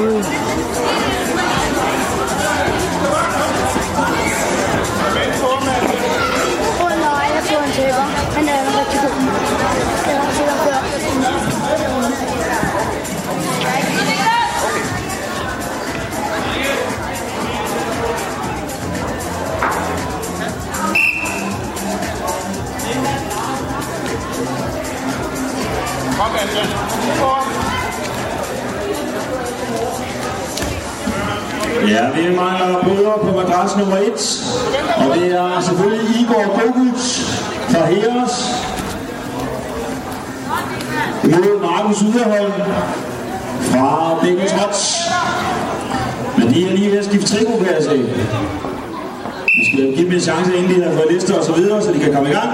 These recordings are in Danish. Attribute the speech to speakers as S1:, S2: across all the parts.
S1: Ooh. Madras nummer 1. Og det er selvfølgelig Igor Boguts fra Heros. mod Markus Yderholm fra Bækken Trots. Men de er lige ved at skifte trikot, kan jeg se. Vi skal give dem en chance, inden de har fået lister og så videre, så de kan komme i gang.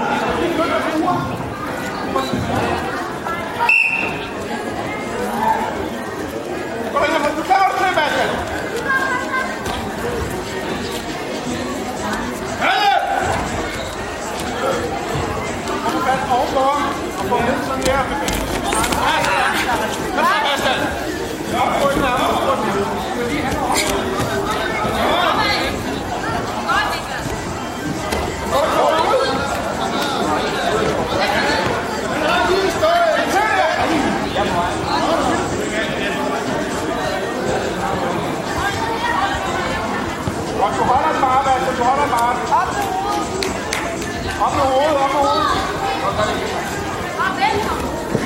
S2: Med hovedet, op med hovedet.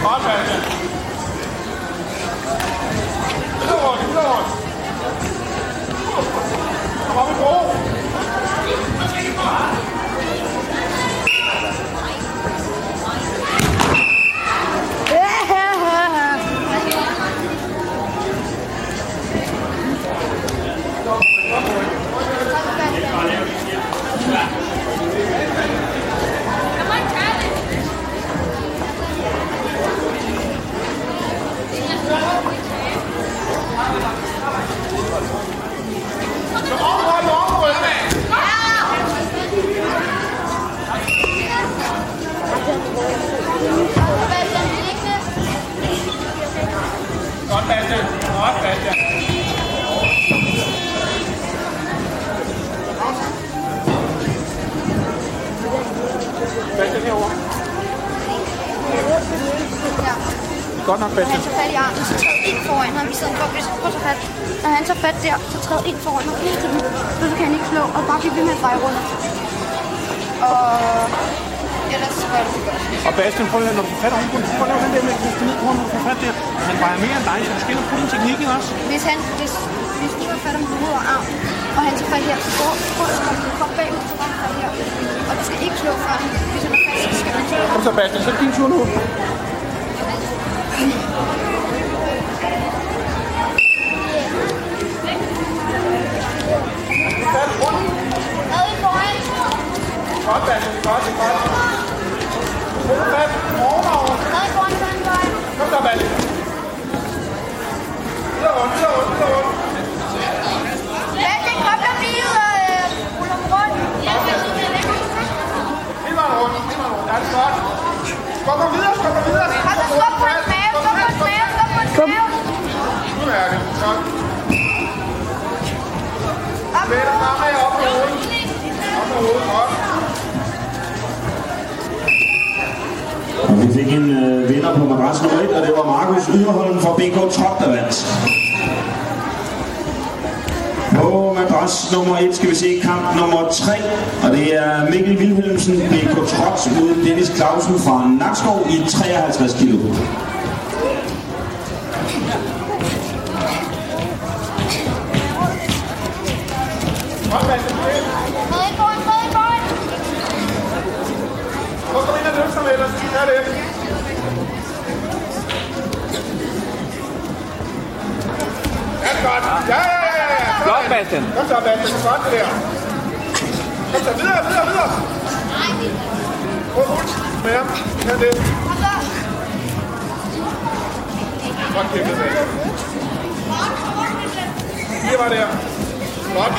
S2: Godt, Bastian. Godt nok, Bastian.
S3: Han tager fat i armen, så træd ind foran ham, i stedet for, hvis prøv så fat. Når han tager fat der, så træd ind foran ham hele tiden. Så kan han ikke slå, og bare blive ved med at dreje rundt. Og ellers så gør det godt.
S2: Og Bastian, prøv lige, du får fat ovenpå, prøv at lave den der med at kaste ned på ham, du fat der. Han vejer mere end dig, så du skal ind og putte en teknik i også.
S3: Hvis han, hvis, hvis du har fat om hovedet og arm, og han tager fat her, så går, prøv at komme kom bagud, så bare fat her. Og du skal ikke slå fra ham. Hvis han er fast, så skal man slå.
S2: Kom så, Bastian, så er det din tur nu.
S3: Ned i foran.
S2: Godt, Bastian, det er godt, det er godt. Hold fast,
S3: vej.
S2: Kom så, Bastian. Videre rundt, videre rundt, videre rundt.
S3: Bastian, kom der lige og øh, ruller dem rundt.
S2: Hele vejen rundt, hele vejen rundt. Ja, det er godt. Skub dig videre, skub dig videre.
S3: Og så skub på hans mave, skub på hans mave, skub på hans mave.
S2: Nu er det. Godt. Læg dig fremad, op med hovedet. Op med hovedet,
S1: vi fik en øh, vinder på madras nummer 1, og det var Markus Yderholm fra BK Top, der vandt. På madras nummer 1 skal vi se kamp nummer 3, og det er Mikkel Wilhelmsen, BK Trots mod Dennis Clausen fra Nakskov i 53 kilo.
S2: Kom ind og løft dig med dig. Ja, det. Sådan.
S4: Godt, Bastian.
S2: Kom så, Bastian. Det er godt, det der. Kom så, videre, videre, videre. Prøv at med ham. Ja, det.
S3: Og så
S2: Godt kæmpet, Bastian. Lige var der. Godt,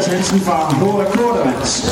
S5: Andreas
S1: Hansen fra HF Kordovans.